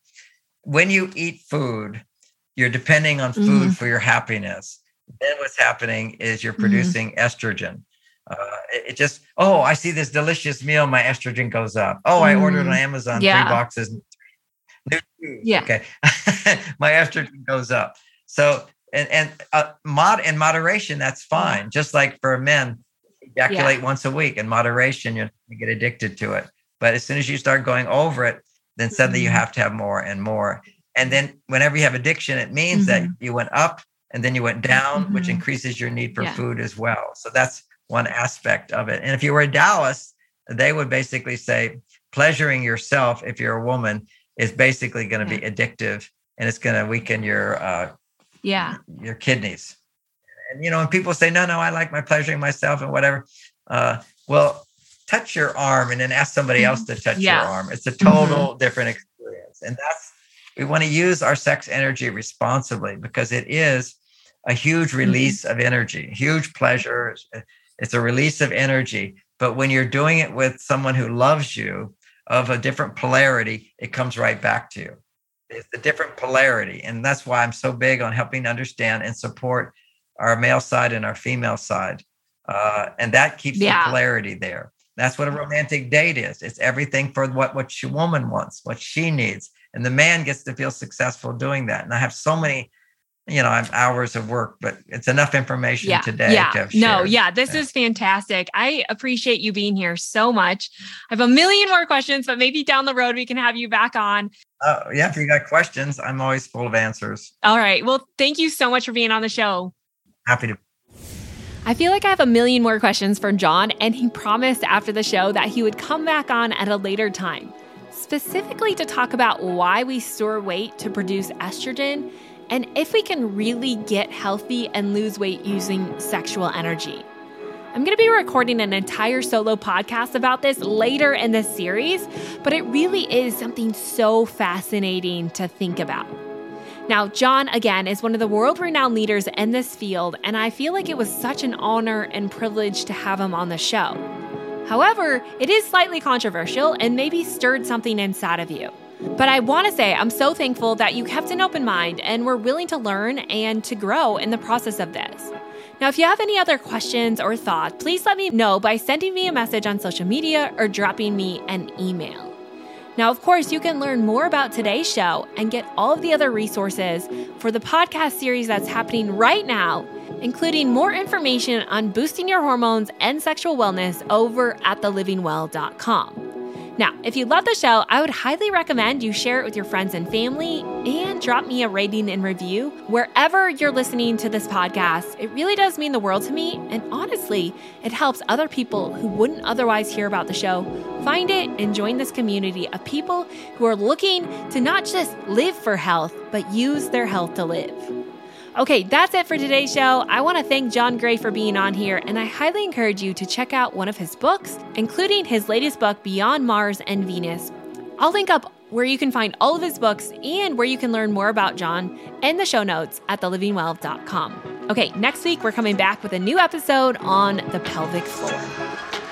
when you eat food, you're depending on food mm-hmm. for your happiness. Then what's happening is you're mm-hmm. producing mm-hmm. estrogen. Uh, it, it, just, oh, I see this delicious meal, my estrogen goes up. Oh, I ordered on mm-hmm. Amazon yeah. three boxes. Yeah. Okay. my estrogen goes up. So and and uh, mod in moderation, that's fine. Just like for men, ejaculate yeah. once a week in moderation, you get addicted to it. But as soon as you start going over it, then suddenly mm-hmm. you have to have more and more. And then whenever you have addiction, it means mm-hmm. that you went up and then you went down, mm-hmm. which increases your need for yeah. food as well. So that's one aspect of it. And if you were a Taoist, they would basically say pleasuring yourself, if you're a woman, is basically going to yeah. be addictive and it's going to weaken your uh, yeah your kidneys and you know and people say no no i like my pleasuring myself and whatever uh, well touch your arm and then ask somebody else to touch yeah. your arm it's a total mm-hmm. different experience and that's we want to use our sex energy responsibly because it is a huge mm-hmm. release mm-hmm. of energy huge pleasure it's a release of energy but when you're doing it with someone who loves you of a different polarity it comes right back to you it's a different polarity. And that's why I'm so big on helping understand and support our male side and our female side. Uh, and that keeps yeah. the polarity there. That's what a romantic date is. It's everything for what what she woman wants, what she needs, and the man gets to feel successful doing that. And I have so many you know, I have hours of work, but it's enough information yeah, today. Yeah. no, yeah, this yeah. is fantastic. I appreciate you being here so much. I have a million more questions, but maybe down the road we can have you back on. Uh, yeah, if you got questions, I'm always full of answers. All right. Well, thank you so much for being on the show. Happy to. I feel like I have a million more questions for John, and he promised after the show that he would come back on at a later time, specifically to talk about why we store weight to produce estrogen and if we can really get healthy and lose weight using sexual energy. I'm going to be recording an entire solo podcast about this later in this series, but it really is something so fascinating to think about. Now, John, again, is one of the world renowned leaders in this field, and I feel like it was such an honor and privilege to have him on the show. However, it is slightly controversial and maybe stirred something inside of you. But I want to say I'm so thankful that you kept an open mind and were willing to learn and to grow in the process of this. Now, if you have any other questions or thoughts, please let me know by sending me a message on social media or dropping me an email. Now, of course, you can learn more about today's show and get all of the other resources for the podcast series that's happening right now, including more information on boosting your hormones and sexual wellness over at thelivingwell.com. Now, if you love the show, I would highly recommend you share it with your friends and family and drop me a rating and review wherever you're listening to this podcast. It really does mean the world to me. And honestly, it helps other people who wouldn't otherwise hear about the show find it and join this community of people who are looking to not just live for health, but use their health to live. Okay, that's it for today's show. I want to thank John Gray for being on here, and I highly encourage you to check out one of his books, including his latest book, Beyond Mars and Venus. I'll link up where you can find all of his books and where you can learn more about John in the show notes at thelivingwell.com. Okay, next week we're coming back with a new episode on the pelvic floor.